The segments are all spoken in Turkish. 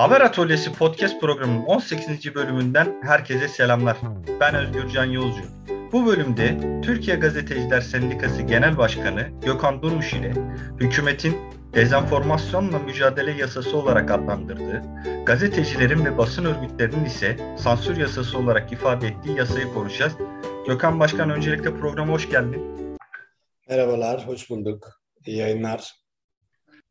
Haber Atölyesi podcast programının 18. bölümünden herkese selamlar. Ben Özgür Can Yolcu. Bu bölümde Türkiye Gazeteciler Sendikası Genel Başkanı Gökhan Durmuş ile hükümetin dezenformasyonla mücadele yasası olarak adlandırdığı, gazetecilerin ve basın örgütlerinin ise sansür yasası olarak ifade ettiği yasayı konuşacağız. Gökhan Başkan öncelikle programa hoş geldin. Merhabalar, hoş bulduk. İyi yayınlar.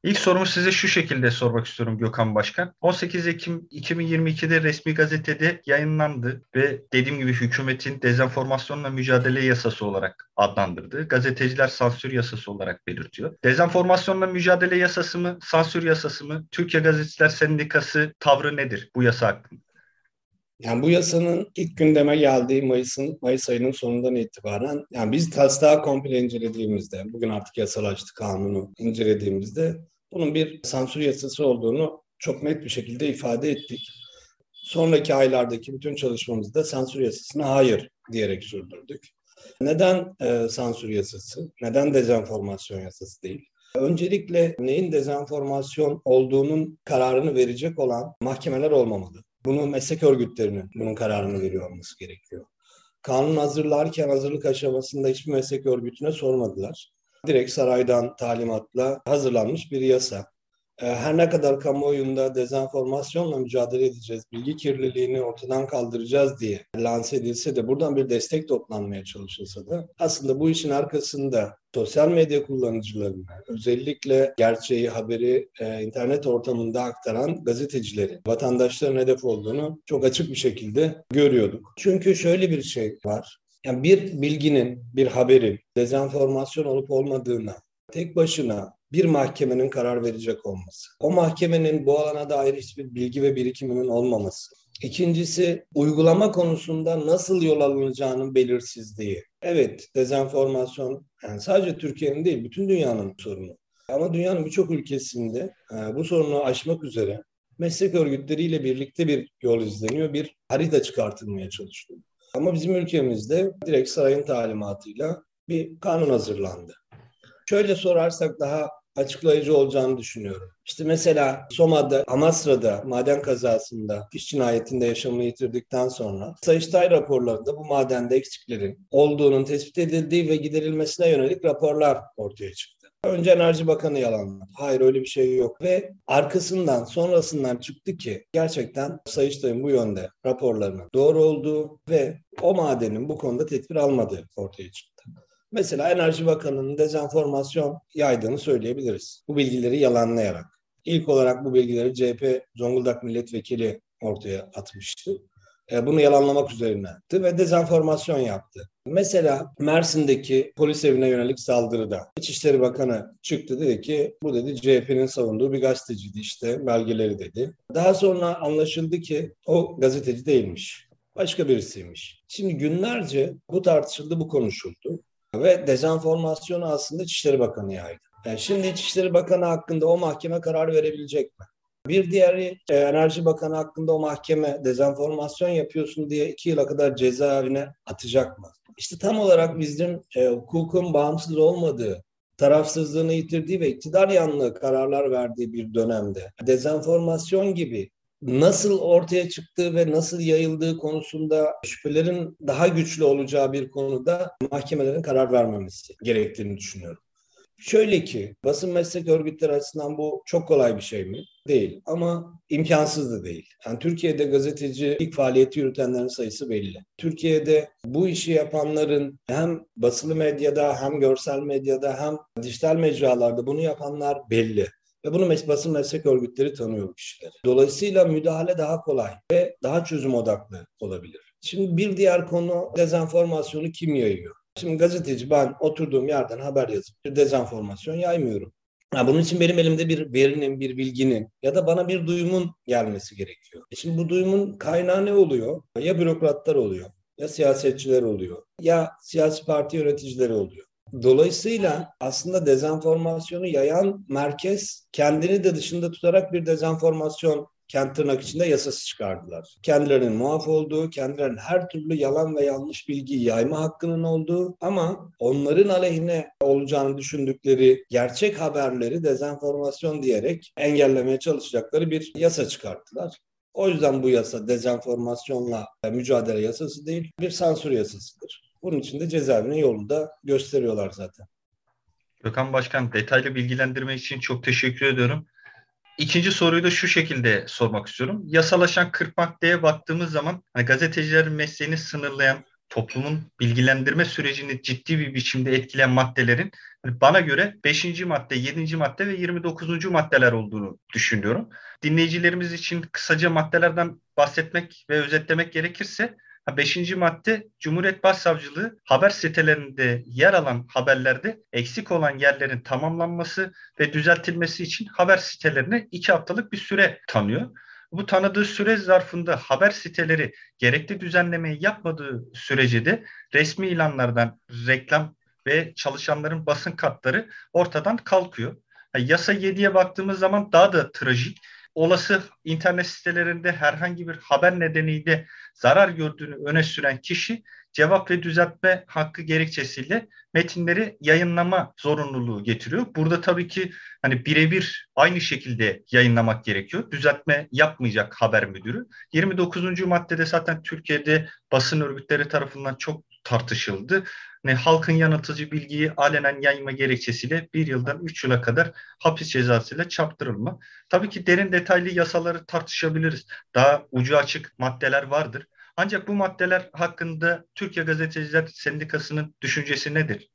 İlk sorumu size şu şekilde sormak istiyorum Gökhan Başkan. 18 Ekim 2022'de resmi gazetede yayınlandı ve dediğim gibi hükümetin dezenformasyonla mücadele yasası olarak adlandırdı. Gazeteciler sansür yasası olarak belirtiyor. Dezenformasyonla mücadele yasası mı, sansür yasası mı? Türkiye Gazeteciler Sendikası tavrı nedir bu yasa hakkında? Yani bu yasanın ilk gündeme geldiği Mayıs'ın Mayıs ayının sonundan itibaren yani biz taslağı komple incelediğimizde bugün artık yasalaştı kanunu incelediğimizde bunun bir sansür yasası olduğunu çok net bir şekilde ifade ettik. Sonraki aylardaki bütün çalışmamızda sansür yasasına hayır diyerek sürdürdük. Neden e, sansür yasası? Neden dezenformasyon yasası değil? Öncelikle neyin dezenformasyon olduğunun kararını verecek olan mahkemeler olmamalı. Bunu meslek örgütlerinin bunun kararını veriyor olması gerekiyor. Kanun hazırlarken hazırlık aşamasında hiçbir meslek örgütüne sormadılar. Direkt saraydan talimatla hazırlanmış bir yasa. Ee, her ne kadar kamuoyunda dezenformasyonla mücadele edeceğiz, bilgi kirliliğini ortadan kaldıracağız diye lanse edilse de buradan bir destek toplanmaya çalışılsa da aslında bu işin arkasında sosyal medya kullanıcılarını, özellikle gerçeği, haberi e, internet ortamında aktaran gazetecileri, vatandaşların hedef olduğunu çok açık bir şekilde görüyorduk. Çünkü şöyle bir şey var. Yani bir bilginin, bir haberin dezenformasyon olup olmadığına tek başına bir mahkemenin karar verecek olması. O mahkemenin bu alana dair hiçbir bilgi ve birikiminin olmaması. İkincisi uygulama konusunda nasıl yol alınacağının belirsizliği. Evet dezenformasyon yani sadece Türkiye'nin değil bütün dünyanın sorunu. Ama dünyanın birçok ülkesinde e, bu sorunu aşmak üzere meslek örgütleriyle birlikte bir yol izleniyor, bir harita çıkartılmaya çalışılıyor. Ama bizim ülkemizde direkt sarayın talimatıyla bir kanun hazırlandı. Şöyle sorarsak daha açıklayıcı olacağını düşünüyorum. İşte mesela Soma'da, Amasra'da maden kazasında, iş cinayetinde yaşamını yitirdikten sonra Sayıştay raporlarında bu madende eksiklerin olduğunun tespit edildiği ve giderilmesine yönelik raporlar ortaya çıktı. Önce Enerji Bakanı yalanladı. Hayır öyle bir şey yok. Ve arkasından, sonrasından çıktı ki gerçekten Sayıştay'ın bu yönde raporlarının doğru olduğu ve o madenin bu konuda tedbir almadığı ortaya çıktı. Mesela Enerji Bakanı'nın dezenformasyon yaydığını söyleyebiliriz. Bu bilgileri yalanlayarak. İlk olarak bu bilgileri CHP Zonguldak Milletvekili ortaya atmıştı. E, bunu yalanlamak üzerine yaptı ve dezenformasyon yaptı. Mesela Mersin'deki polis evine yönelik saldırıda İçişleri Bakanı çıktı dedi ki bu dedi CHP'nin savunduğu bir gazeteciydi işte belgeleri dedi. Daha sonra anlaşıldı ki o gazeteci değilmiş. Başka birisiymiş. Şimdi günlerce bu tartışıldı, bu konuşuldu. Ve dezenformasyonu aslında İçişleri Bakanı yaydı. Yani şimdi İçişleri Bakanı hakkında o mahkeme karar verebilecek mi? Bir diğeri e, Enerji Bakanı hakkında o mahkeme dezenformasyon yapıyorsun diye iki yıla kadar cezaevine atacak mı? İşte tam olarak bizim e, hukukun bağımsız olmadığı, tarafsızlığını yitirdiği ve iktidar yanlığı kararlar verdiği bir dönemde dezenformasyon gibi nasıl ortaya çıktığı ve nasıl yayıldığı konusunda şüphelerin daha güçlü olacağı bir konuda mahkemelerin karar vermemesi gerektiğini düşünüyorum. Şöyle ki basın meslek örgütleri açısından bu çok kolay bir şey mi? Değil ama imkansız da değil. Yani Türkiye'de gazeteci ilk faaliyeti yürütenlerin sayısı belli. Türkiye'de bu işi yapanların hem basılı medyada hem görsel medyada hem dijital mecralarda bunu yapanlar belli. Ve bunu mes basın meslek örgütleri tanıyor bu kişileri. Dolayısıyla müdahale daha kolay ve daha çözüm odaklı olabilir. Şimdi bir diğer konu dezenformasyonu kim yayıyor? Şimdi gazeteci ben oturduğum yerden haber yazıp bir dezenformasyon yaymıyorum. Ya bunun için benim elimde bir verinin, bir bilginin ya da bana bir duyumun gelmesi gerekiyor. E şimdi bu duyumun kaynağı ne oluyor? Ya bürokratlar oluyor, ya siyasetçiler oluyor, ya siyasi parti yöneticileri oluyor. Dolayısıyla aslında dezenformasyonu yayan merkez kendini de dışında tutarak bir dezenformasyon kendi tırnak içinde yasası çıkardılar. Kendilerinin muaf olduğu, kendilerinin her türlü yalan ve yanlış bilgi yayma hakkının olduğu ama onların aleyhine olacağını düşündükleri gerçek haberleri dezenformasyon diyerek engellemeye çalışacakları bir yasa çıkarttılar. O yüzden bu yasa dezenformasyonla mücadele yasası değil, bir sansür yasasıdır. Bunun için de cezaevine yolu da gösteriyorlar zaten. Gökhan Başkan detaylı bilgilendirme için çok teşekkür ediyorum. İkinci soruyu da şu şekilde sormak istiyorum. Yasalaşan 40 maddeye baktığımız zaman hani gazetecilerin mesleğini sınırlayan, toplumun bilgilendirme sürecini ciddi bir biçimde etkileyen maddelerin hani bana göre 5. madde, 7. madde ve 29. maddeler olduğunu düşünüyorum. Dinleyicilerimiz için kısaca maddelerden bahsetmek ve özetlemek gerekirse Beşinci madde Cumhuriyet Başsavcılığı haber sitelerinde yer alan haberlerde eksik olan yerlerin tamamlanması ve düzeltilmesi için haber sitelerine iki haftalık bir süre tanıyor. Bu tanıdığı süre zarfında haber siteleri gerekli düzenlemeyi yapmadığı sürece de resmi ilanlardan reklam ve çalışanların basın kartları ortadan kalkıyor. yasa 7'ye baktığımız zaman daha da trajik olası internet sitelerinde herhangi bir haber nedeniyle zarar gördüğünü öne süren kişi cevap ve düzeltme hakkı gerekçesiyle metinleri yayınlama zorunluluğu getiriyor. Burada tabii ki hani birebir aynı şekilde yayınlamak gerekiyor. Düzeltme yapmayacak haber müdürü. 29. maddede zaten Türkiye'de basın örgütleri tarafından çok tartışıldı. Ne halkın yanıltıcı bilgiyi alenen yayma gerekçesiyle bir yıldan üç yıla kadar hapis cezasıyla çarptırılma. Tabii ki derin detaylı yasaları tartışabiliriz. Daha ucu açık maddeler vardır. Ancak bu maddeler hakkında Türkiye Gazeteciler Sendikası'nın düşüncesi nedir?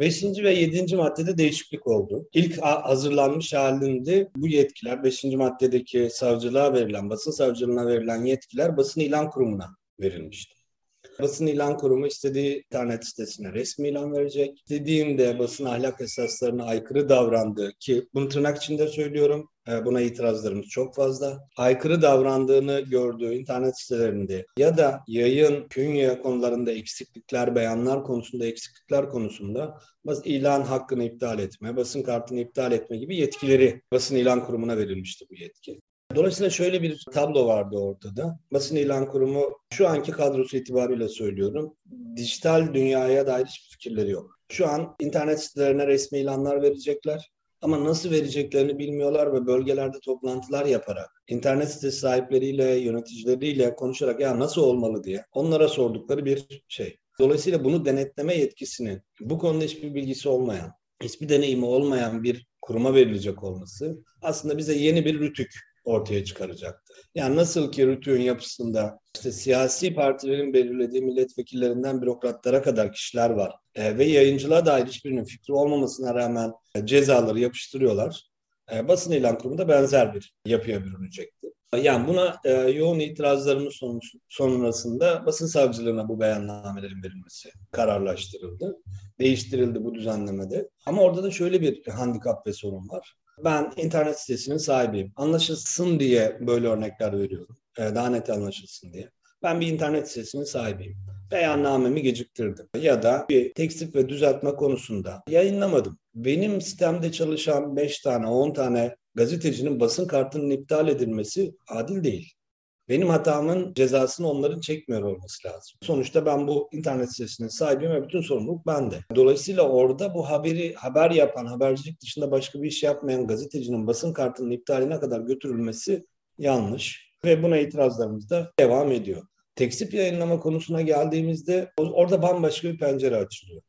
Beşinci ve yedinci maddede değişiklik oldu. İlk hazırlanmış halinde bu yetkiler, beşinci maddedeki savcılığa verilen, basın savcılığına verilen yetkiler basın ilan kurumuna verilmişti. Basın ilan kurumu istediği internet sitesine resmi ilan verecek. İstediğinde basın ahlak esaslarına aykırı davrandığı ki bunu tırnak içinde söylüyorum e, Buna itirazlarımız çok fazla. Aykırı davrandığını gördüğü internet sitelerinde ya da yayın, künye konularında eksiklikler, beyanlar konusunda eksiklikler konusunda ilan hakkını iptal etme, basın kartını iptal etme gibi yetkileri basın ilan kurumuna verilmişti bu yetki. Dolayısıyla şöyle bir tablo vardı ortada. Basın ilan kurumu şu anki kadrosu itibariyle söylüyorum. Dijital dünyaya dair hiçbir fikirleri yok. Şu an internet sitelerine resmi ilanlar verecekler. Ama nasıl vereceklerini bilmiyorlar ve bölgelerde toplantılar yaparak, internet sitesi sahipleriyle, yöneticileriyle konuşarak ya nasıl olmalı diye onlara sordukları bir şey. Dolayısıyla bunu denetleme yetkisini bu konuda hiçbir bilgisi olmayan, hiçbir deneyimi olmayan bir kuruma verilecek olması aslında bize yeni bir rütük ortaya çıkaracaktı. Yani nasıl ki RTÜK'ün yapısında işte siyasi partilerin belirlediği milletvekillerinden bürokratlara kadar kişiler var e, ve yayıncılığa dair hiçbirinin fikri olmamasına rağmen e, cezaları yapıştırıyorlar. E, basın ilan kurumu da benzer bir yapıya bürünecekti. Yani buna e, yoğun itirazlarımız son, sonrasında basın savcılığına bu beyannamelerin verilmesi kararlaştırıldı. Değiştirildi bu düzenlemede. Ama orada da şöyle bir handikap ve sorun var. Ben internet sitesinin sahibiyim. Anlaşılsın diye böyle örnekler veriyorum. Ee, daha net anlaşılsın diye. Ben bir internet sitesinin sahibiyim. Beyannamemi geciktirdim. Ya da bir tekstil ve düzeltme konusunda yayınlamadım. Benim sitemde çalışan 5 tane 10 tane gazetecinin basın kartının iptal edilmesi adil değil. Benim hatamın cezasını onların çekmiyor olması lazım. Sonuçta ben bu internet sitesinin sahibiyim ve bütün sorumluluk bende. Dolayısıyla orada bu haberi haber yapan, habercilik dışında başka bir iş yapmayan gazetecinin basın kartının iptaline kadar götürülmesi yanlış. Ve buna itirazlarımız da devam ediyor. Tekstip yayınlama konusuna geldiğimizde orada bambaşka bir pencere açılıyor.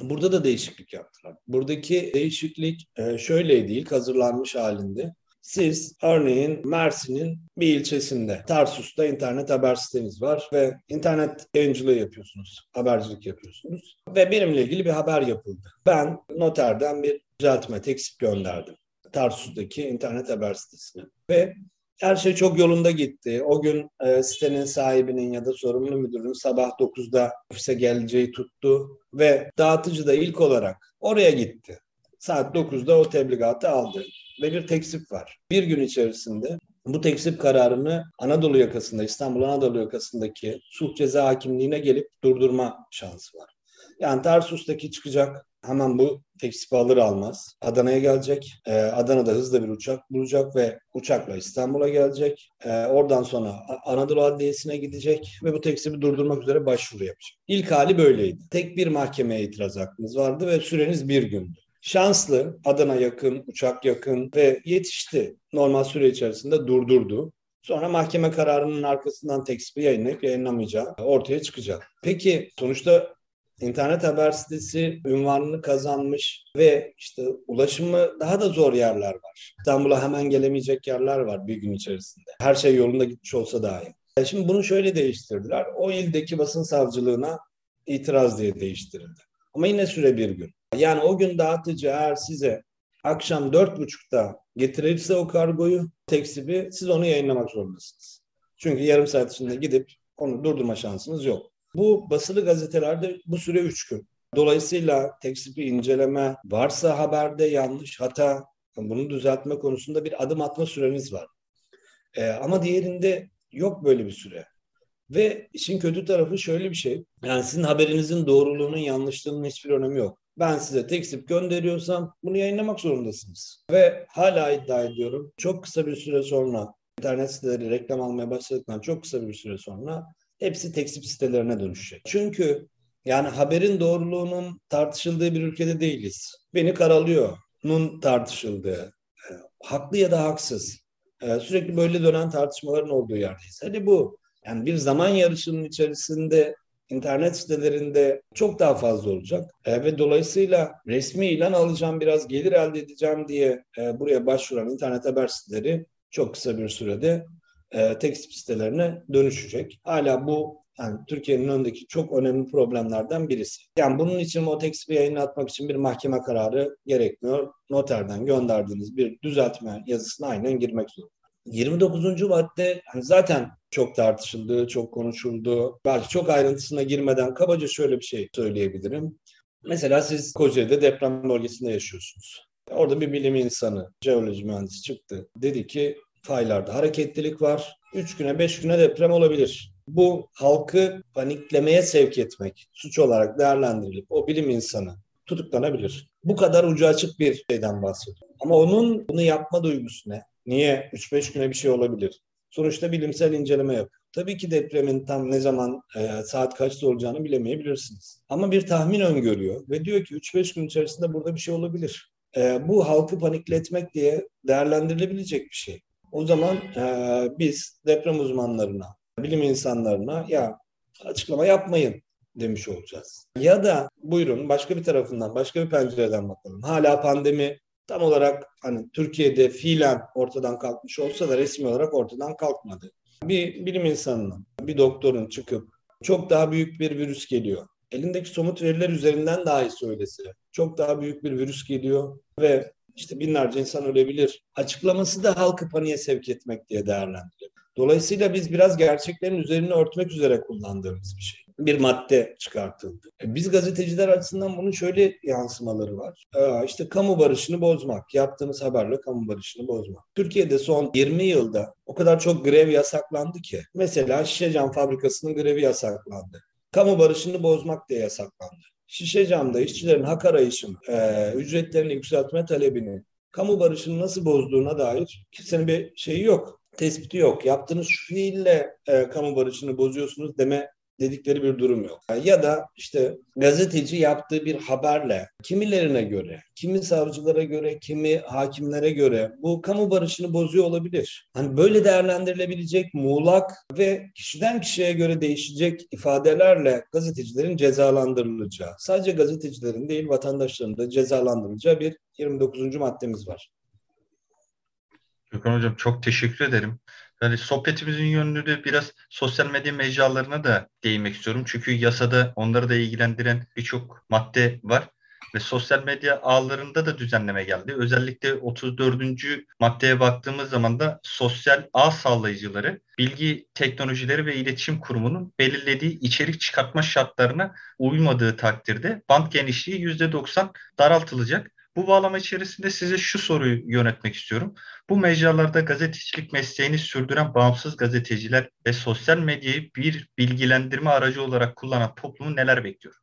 Burada da değişiklik yaptılar. Buradaki değişiklik e, şöyleydi ilk hazırlanmış halinde. Siz örneğin Mersin'in bir ilçesinde Tarsus'ta internet haber siteniz var ve internet yayıncılığı yapıyorsunuz, habercilik yapıyorsunuz ve benimle ilgili bir haber yapıldı. Ben noterden bir düzeltme, teksip gönderdim Tarsus'taki internet haber sitesine ve her şey çok yolunda gitti. O gün e, sitenin sahibinin ya da sorumlu müdürünün sabah 9'da ofise geleceği tuttu ve dağıtıcı da ilk olarak oraya gitti. Saat 9'da o tebligatı aldı ve bir teksip var. Bir gün içerisinde bu teksip kararını Anadolu yakasında, İstanbul Anadolu yakasındaki sulh ceza hakimliğine gelip durdurma şansı var. Yani Tarsus'taki çıkacak hemen bu teksipi alır almaz Adana'ya gelecek. E, Adana'da hızlı bir uçak bulacak ve uçakla İstanbul'a gelecek. E, oradan sonra Anadolu Adliyesi'ne gidecek ve bu teksipi durdurmak üzere başvuru yapacak. İlk hali böyleydi. Tek bir mahkemeye itiraz hakkınız vardı ve süreniz bir gündü. Şanslı, Adana yakın, uçak yakın ve yetişti. Normal süre içerisinde durdurdu. Sonra mahkeme kararının arkasından tekstifi yayınlayıp yayınlamayacağı ortaya çıkacak. Peki sonuçta internet haber sitesi ünvanını kazanmış ve işte ulaşımı daha da zor yerler var. İstanbul'a hemen gelemeyecek yerler var bir gün içerisinde. Her şey yolunda gitmiş olsa dahi. Şimdi bunu şöyle değiştirdiler. O ildeki basın savcılığına itiraz diye değiştirildi. Ama yine süre bir gün. Yani o gün dağıtıcı eğer size akşam dört buçukta getirirse o kargoyu, tekstibi siz onu yayınlamak zorundasınız. Çünkü yarım saat içinde gidip onu durdurma şansınız yok. Bu basılı gazetelerde bu süre üç gün. Dolayısıyla tekstibi inceleme, varsa haberde yanlış hata, bunu düzeltme konusunda bir adım atma süreniz var. Ee, ama diğerinde yok böyle bir süre. Ve işin kötü tarafı şöyle bir şey. Yani sizin haberinizin doğruluğunun yanlışlığının hiçbir önemi yok. Ben size tekstip gönderiyorsam bunu yayınlamak zorundasınız. Ve hala iddia ediyorum çok kısa bir süre sonra internet siteleri reklam almaya başladıktan çok kısa bir süre sonra hepsi tekstip sitelerine dönüşecek. Çünkü yani haberin doğruluğunun tartışıldığı bir ülkede değiliz. Beni karalıyor. Nun tartışıldığı, e, haklı ya da haksız. E, sürekli böyle dönen tartışmaların olduğu yerdeyiz. Hadi bu yani bir zaman yarışının içerisinde internet sitelerinde çok daha fazla olacak. E, ve dolayısıyla resmi ilan alacağım biraz gelir elde edeceğim diye e, buraya başvuran internet haber siteleri çok kısa bir sürede e, tekstil sitelerine dönüşecek. Hala bu yani Türkiye'nin önündeki çok önemli problemlerden birisi. Yani bunun için o tekstifi yayınlatmak için bir mahkeme kararı gerekmiyor. Noterden gönderdiğiniz bir düzeltme yazısına aynen girmek zorunda. 29. madde hani zaten çok tartışıldı, çok konuşuldu. Belki çok ayrıntısına girmeden kabaca şöyle bir şey söyleyebilirim. Mesela siz Kocaeli'de deprem bölgesinde yaşıyorsunuz. Orada bir bilim insanı, jeoloji mühendisi çıktı. Dedi ki faylarda hareketlilik var. 3 güne 5 güne deprem olabilir. Bu halkı paniklemeye sevk etmek suç olarak değerlendirilip o bilim insanı tutuklanabilir. Bu kadar ucu açık bir şeyden bahsediyor. Ama onun bunu yapma duygusu ne? Niye 3-5 güne bir şey olabilir? Sonuçta bilimsel inceleme yapıyor. Tabii ki depremin tam ne zaman e, saat kaçta olacağını bilemeyebilirsiniz. Ama bir tahmin öngörüyor ve diyor ki 3-5 gün içerisinde burada bir şey olabilir. E, bu halkı panikletmek diye değerlendirilebilecek bir şey. O zaman e, biz deprem uzmanlarına, bilim insanlarına ya açıklama yapmayın demiş olacağız. Ya da buyurun başka bir tarafından, başka bir pencereden bakalım. Hala pandemi tam olarak hani Türkiye'de fiilen ortadan kalkmış olsa da resmi olarak ortadan kalkmadı. Bir bilim insanının, bir doktorun çıkıp çok daha büyük bir virüs geliyor. Elindeki somut veriler üzerinden daha iyi söylese. Çok daha büyük bir virüs geliyor ve işte binlerce insan ölebilir. Açıklaması da halkı paniğe sevk etmek diye değerlendiriyor. Dolayısıyla biz biraz gerçeklerin üzerine örtmek üzere kullandığımız bir şey bir madde çıkartıldı. E, biz gazeteciler açısından bunun şöyle yansımaları var. Ee, işte kamu barışını bozmak, yaptığımız haberle kamu barışını bozmak. Türkiye'de son 20 yılda o kadar çok grev yasaklandı ki. Mesela şişe cam fabrikasının grevi yasaklandı. Kamu barışını bozmak diye yasaklandı. Şişe camda işçilerin hak arayışını, e, ücretlerini yükseltme talebini, kamu barışını nasıl bozduğuna dair kimsenin bir şeyi yok tespiti yok. Yaptığınız şu fiille e, kamu barışını bozuyorsunuz deme dedikleri bir durum yok. Ya da işte gazeteci yaptığı bir haberle kimilerine göre, kimi savcılara göre, kimi hakimlere göre bu kamu barışını bozuyor olabilir. Hani böyle değerlendirilebilecek muğlak ve kişiden kişiye göre değişecek ifadelerle gazetecilerin cezalandırılacağı, sadece gazetecilerin değil vatandaşların da cezalandırılacağı bir 29. maddemiz var. Gökhan Hocam çok teşekkür ederim. Yani sohbetimizin yönünü de biraz sosyal medya mecralarına da değinmek istiyorum. Çünkü yasada onları da ilgilendiren birçok madde var ve sosyal medya ağlarında da düzenleme geldi. Özellikle 34. maddeye baktığımız zaman da sosyal ağ sağlayıcıları Bilgi Teknolojileri ve İletişim Kurumu'nun belirlediği içerik çıkartma şartlarına uymadığı takdirde band genişliği %90 daraltılacak. Bu bağlama içerisinde size şu soruyu yönetmek istiyorum. Bu mecralarda gazetecilik mesleğini sürdüren bağımsız gazeteciler ve sosyal medyayı bir bilgilendirme aracı olarak kullanan toplumu neler bekliyor?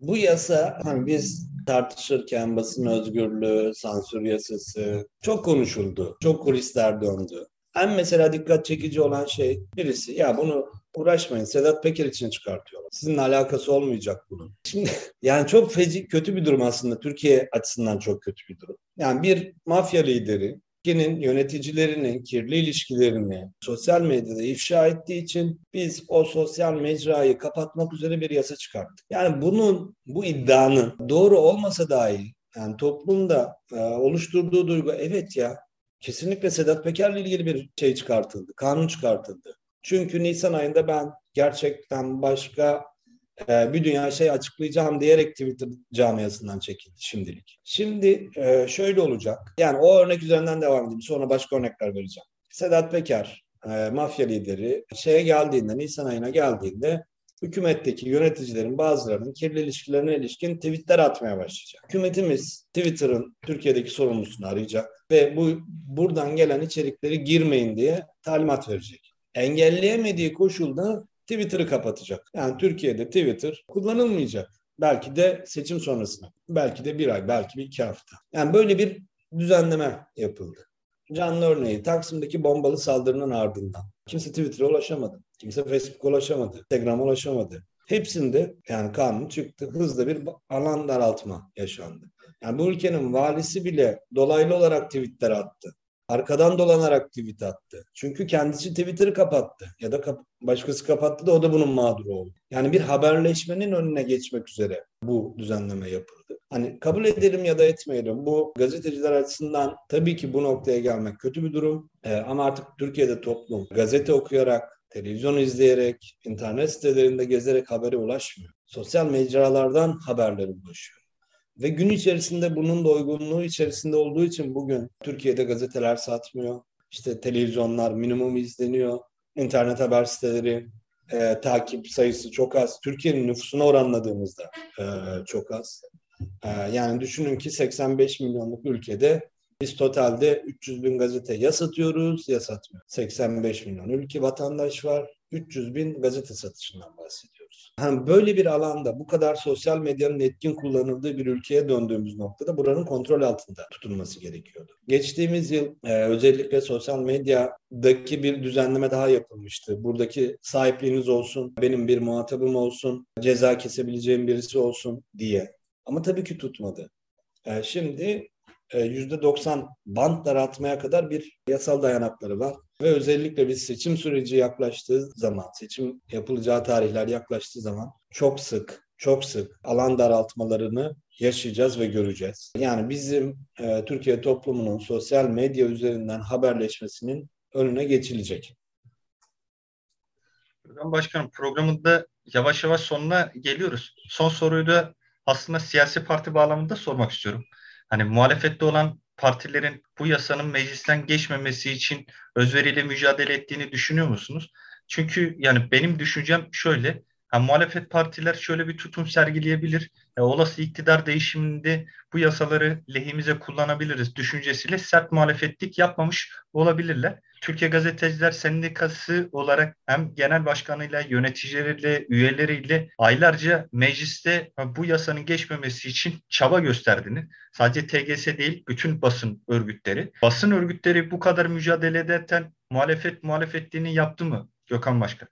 Bu yasa hani biz tartışırken basın özgürlüğü, sansür yasası çok konuşuldu. Çok kulisler döndü. En mesela dikkat çekici olan şey birisi ya bunu uğraşmayın Sedat Peker için çıkartıyorlar. Sizinle alakası olmayacak bunun. Şimdi yani çok feci kötü bir durum aslında Türkiye açısından çok kötü bir durum. Yani bir mafya lideri Türkiye'nin yöneticilerinin kirli ilişkilerini sosyal medyada ifşa ettiği için biz o sosyal mecrayı kapatmak üzere bir yasa çıkarttık. Yani bunun, bu iddianın doğru olmasa dahi yani toplumda e, oluşturduğu duygu evet ya kesinlikle Sedat Peker'le ilgili bir şey çıkartıldı, kanun çıkartıldı. Çünkü Nisan ayında ben gerçekten başka e, bir dünya şey açıklayacağım diyerek Twitter camiasından çekildi şimdilik. Şimdi e, şöyle olacak. Yani o örnek üzerinden devam edeyim. Sonra başka örnekler vereceğim. Sedat Peker, e, mafya lideri şeye geldiğinde, Nisan ayına geldiğinde hükümetteki yöneticilerin bazılarının kirli ilişkilerine ilişkin tweetler atmaya başlayacak. Hükümetimiz Twitter'ın Türkiye'deki sorumlusunu arayacak ve bu buradan gelen içerikleri girmeyin diye talimat verecek. Engelleyemediği koşulda Twitter'ı kapatacak. Yani Türkiye'de Twitter kullanılmayacak. Belki de seçim sonrasına. Belki de bir ay, belki bir iki hafta. Yani böyle bir düzenleme yapıldı. Canlı örneği Taksim'deki bombalı saldırının ardından. Kimse Twitter'a ulaşamadı. Kimse Facebook'a ulaşamadı. Instagram'a ulaşamadı. Hepsinde yani kanun çıktı. Hızlı bir alan daraltma yaşandı. Yani bu ülkenin valisi bile dolaylı olarak tweetler attı. Arkadan dolanarak tweet attı. Çünkü kendisi Twitter'ı kapattı. Ya da kap başkası kapattı da o da bunun mağduru oldu. Yani bir haberleşmenin önüne geçmek üzere bu düzenleme yapıldı. Hani kabul edelim ya da etmeyelim. Bu gazeteciler açısından tabii ki bu noktaya gelmek kötü bir durum. Ee, ama artık Türkiye'de toplum gazete okuyarak, televizyon izleyerek, internet sitelerinde gezerek habere ulaşmıyor. Sosyal mecralardan haberlere ulaşıyor. Ve gün içerisinde bunun da uygunluğu içerisinde olduğu için bugün Türkiye'de gazeteler satmıyor. İşte televizyonlar minimum izleniyor. İnternet haber siteleri e, takip sayısı çok az. Türkiye'nin nüfusuna oranladığımızda e, çok az. E, yani düşünün ki 85 milyonluk ülkede biz totalde 300 bin gazete ya satıyoruz ya satmıyoruz. 85 milyon ülke vatandaş var. 300 bin gazete satışından bahsediyoruz. Yani böyle bir alanda bu kadar sosyal medyanın etkin kullanıldığı bir ülkeye döndüğümüz noktada buranın kontrol altında tutulması gerekiyordu. Geçtiğimiz yıl e, özellikle sosyal medyadaki bir düzenleme daha yapılmıştı. Buradaki sahipliğiniz olsun, benim bir muhatabım olsun, ceza kesebileceğim birisi olsun diye. Ama tabii ki tutmadı. E, şimdi %90 e, band daraltmaya kadar bir yasal dayanakları var. Ve özellikle biz seçim süreci yaklaştığı zaman, seçim yapılacağı tarihler yaklaştığı zaman çok sık, çok sık alan daraltmalarını yaşayacağız ve göreceğiz. Yani bizim e, Türkiye toplumunun sosyal medya üzerinden haberleşmesinin önüne geçilecek. Başkanım programında yavaş yavaş sonuna geliyoruz. Son soruyu da aslında siyasi parti bağlamında sormak istiyorum. Hani muhalefette olan partilerin bu yasanın meclisten geçmemesi için özveriyle mücadele ettiğini düşünüyor musunuz? Çünkü yani benim düşüncem şöyle. Ha, muhalefet partiler şöyle bir tutum sergileyebilir. E, olası iktidar değişiminde bu yasaları lehimize kullanabiliriz düşüncesiyle sert muhalefetlik yapmamış olabilirler. Türkiye Gazeteciler Sendikası olarak hem genel başkanıyla, yöneticileriyle, üyeleriyle aylarca mecliste bu yasanın geçmemesi için çaba gösterdiğini, sadece TGS değil bütün basın örgütleri. Basın örgütleri bu kadar mücadele ederken muhalefet muhalefetliğini yaptı mı Gökhan Başkan?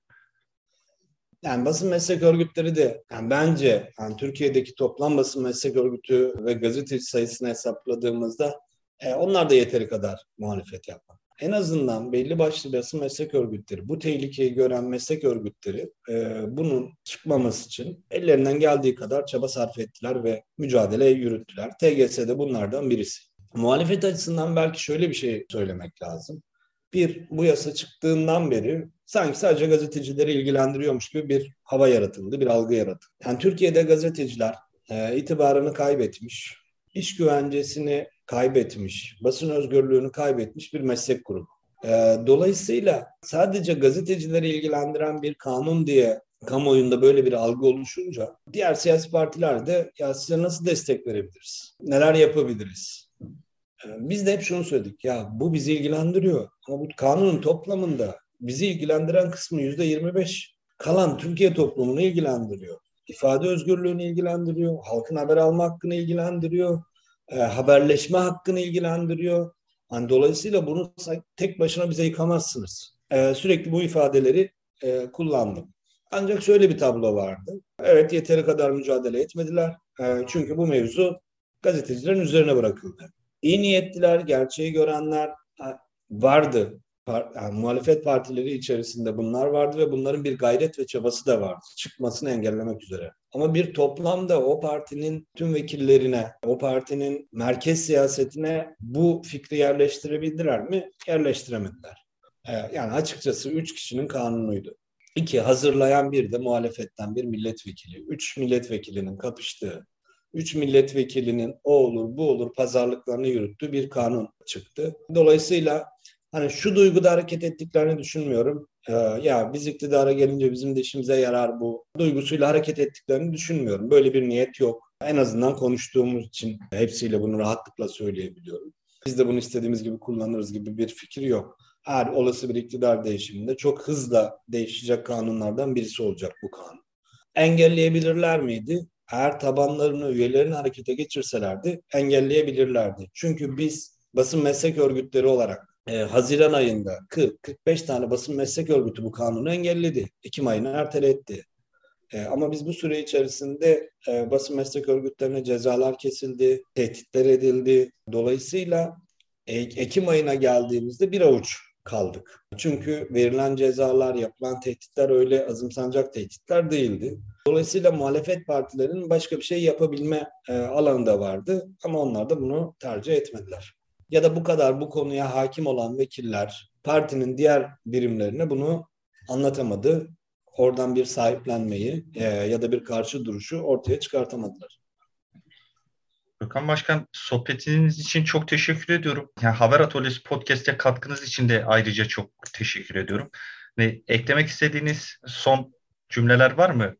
Yani basın meslek örgütleri de yani bence yani Türkiye'deki toplam basın meslek örgütü ve gazeteci sayısını hesapladığımızda e, onlar da yeteri kadar muhalefet yapmak. En azından belli başlı basın meslek örgütleri, bu tehlikeyi gören meslek örgütleri e, bunun çıkmaması için ellerinden geldiği kadar çaba sarf ettiler ve mücadele yürüttüler. TGS de bunlardan birisi. Muhalefet açısından belki şöyle bir şey söylemek lazım. Bir, bu yasa çıktığından beri sanki sadece gazetecileri ilgilendiriyormuş gibi bir hava yaratıldı, bir algı yaratıldı. Yani Türkiye'de gazeteciler e, itibarını kaybetmiş, iş güvencesini kaybetmiş, basın özgürlüğünü kaybetmiş bir meslek grubu. E, dolayısıyla sadece gazetecileri ilgilendiren bir kanun diye kamuoyunda böyle bir algı oluşunca diğer siyasi partiler de ya size nasıl destek verebiliriz? Neler yapabiliriz? E, biz de hep şunu söyledik ya bu bizi ilgilendiriyor ama bu kanunun toplamında bizi ilgilendiren kısmı yüzde 25. Kalan Türkiye toplumunu ilgilendiriyor. ifade özgürlüğünü ilgilendiriyor, halkın haber alma hakkını ilgilendiriyor, e, haberleşme hakkını ilgilendiriyor. Yani dolayısıyla bunu tek başına bize yıkamazsınız. E, sürekli bu ifadeleri e, kullandım. Ancak şöyle bir tablo vardı. Evet yeteri kadar mücadele etmediler. E, çünkü bu mevzu gazetecilerin üzerine bırakıldı. İyi niyetliler, gerçeği görenler vardı. Par, yani muhalefet partileri içerisinde bunlar vardı ve bunların bir gayret ve çabası da vardı. Çıkmasını engellemek üzere. Ama bir toplamda o partinin tüm vekillerine, o partinin merkez siyasetine bu fikri yerleştirebildiler mi? Yerleştiremediler. Ee, yani açıkçası üç kişinin kanunuydu. İki, hazırlayan bir de muhalefetten bir milletvekili. Üç milletvekilinin kapıştığı, üç milletvekilinin o olur bu olur pazarlıklarını yürüttüğü bir kanun çıktı. Dolayısıyla hani şu duyguda hareket ettiklerini düşünmüyorum. Ee, ya biz iktidara gelince bizim de işimize yarar bu duygusuyla hareket ettiklerini düşünmüyorum. Böyle bir niyet yok. En azından konuştuğumuz için hepsiyle bunu rahatlıkla söyleyebiliyorum. Biz de bunu istediğimiz gibi kullanırız gibi bir fikir yok. Her olası bir iktidar değişiminde çok hızla değişecek kanunlardan birisi olacak bu kanun. Engelleyebilirler miydi? Eğer tabanlarını, üyelerini harekete geçirselerdi engelleyebilirlerdi. Çünkü biz basın meslek örgütleri olarak e, Haziran ayında 40-45 tane basın meslek örgütü bu kanunu engelledi. Ekim ayını erteletti. E, ama biz bu süre içerisinde e, basın meslek örgütlerine cezalar kesildi, tehditler edildi. Dolayısıyla e, Ekim ayına geldiğimizde bir avuç kaldık. Çünkü verilen cezalar, yapılan tehditler öyle azımsanacak tehditler değildi. Dolayısıyla muhalefet partilerinin başka bir şey yapabilme e, alanı da vardı ama onlar da bunu tercih etmediler ya da bu kadar bu konuya hakim olan vekiller partinin diğer birimlerine bunu anlatamadı. Oradan bir sahiplenmeyi e, ya da bir karşı duruşu ortaya çıkartamadılar. Gökhan Başkan sohbetiniz için çok teşekkür ediyorum. Yani Haber Atölyesi Podcast'e katkınız için de ayrıca çok teşekkür ediyorum. Ve eklemek istediğiniz son cümleler var mı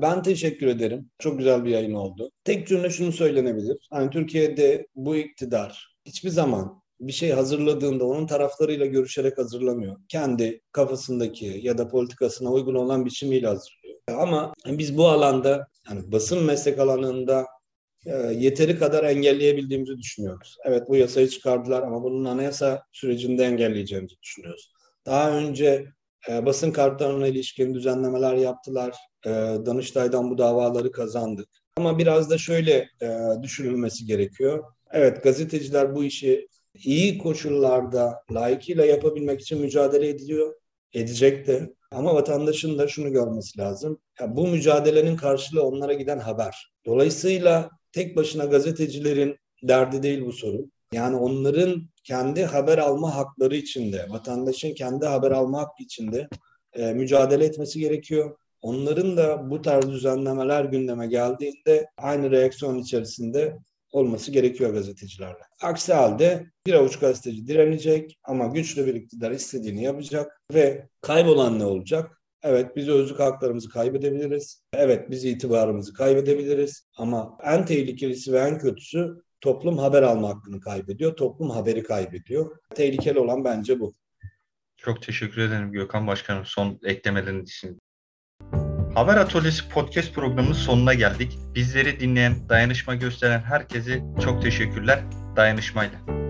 ben teşekkür ederim. Çok güzel bir yayın oldu. Tek cümle şunu söylenebilir. Hani Türkiye'de bu iktidar hiçbir zaman bir şey hazırladığında onun taraflarıyla görüşerek hazırlamıyor. Kendi kafasındaki ya da politikasına uygun olan biçimiyle hazırlıyor. Ama biz bu alanda yani basın meslek alanında e, yeteri kadar engelleyebildiğimizi düşünüyoruz. Evet bu yasayı çıkardılar ama bunun anayasa sürecinde engelleyeceğimizi düşünüyoruz. Daha önce e, basın kartlarına ilişkin düzenlemeler yaptılar. E, Danıştay'dan bu davaları kazandık. Ama biraz da şöyle e, düşünülmesi gerekiyor. Evet gazeteciler bu işi iyi koşullarda layıkıyla yapabilmek için mücadele ediyor, edecek de. Ama vatandaşın da şunu görmesi lazım. Ya bu mücadelenin karşılığı onlara giden haber. Dolayısıyla tek başına gazetecilerin derdi değil bu sorun. Yani onların kendi haber alma hakları içinde, vatandaşın kendi haber alma hakkı içinde e, mücadele etmesi gerekiyor. Onların da bu tarz düzenlemeler gündeme geldiğinde aynı reaksiyon içerisinde olması gerekiyor gazetecilerle. Aksi halde bir avuç gazeteci direnecek ama güçlü bir iktidar istediğini yapacak ve kaybolan ne olacak? Evet biz özlük haklarımızı kaybedebiliriz. Evet biz itibarımızı kaybedebiliriz. Ama en tehlikelisi ve en kötüsü toplum haber alma hakkını kaybediyor. Toplum haberi kaybediyor. Tehlikeli olan bence bu. Çok teşekkür ederim Gökhan Başkanım son eklemelerin için. Haber Atölyesi podcast programının sonuna geldik. Bizleri dinleyen, dayanışma gösteren herkese çok teşekkürler. Dayanışmayla.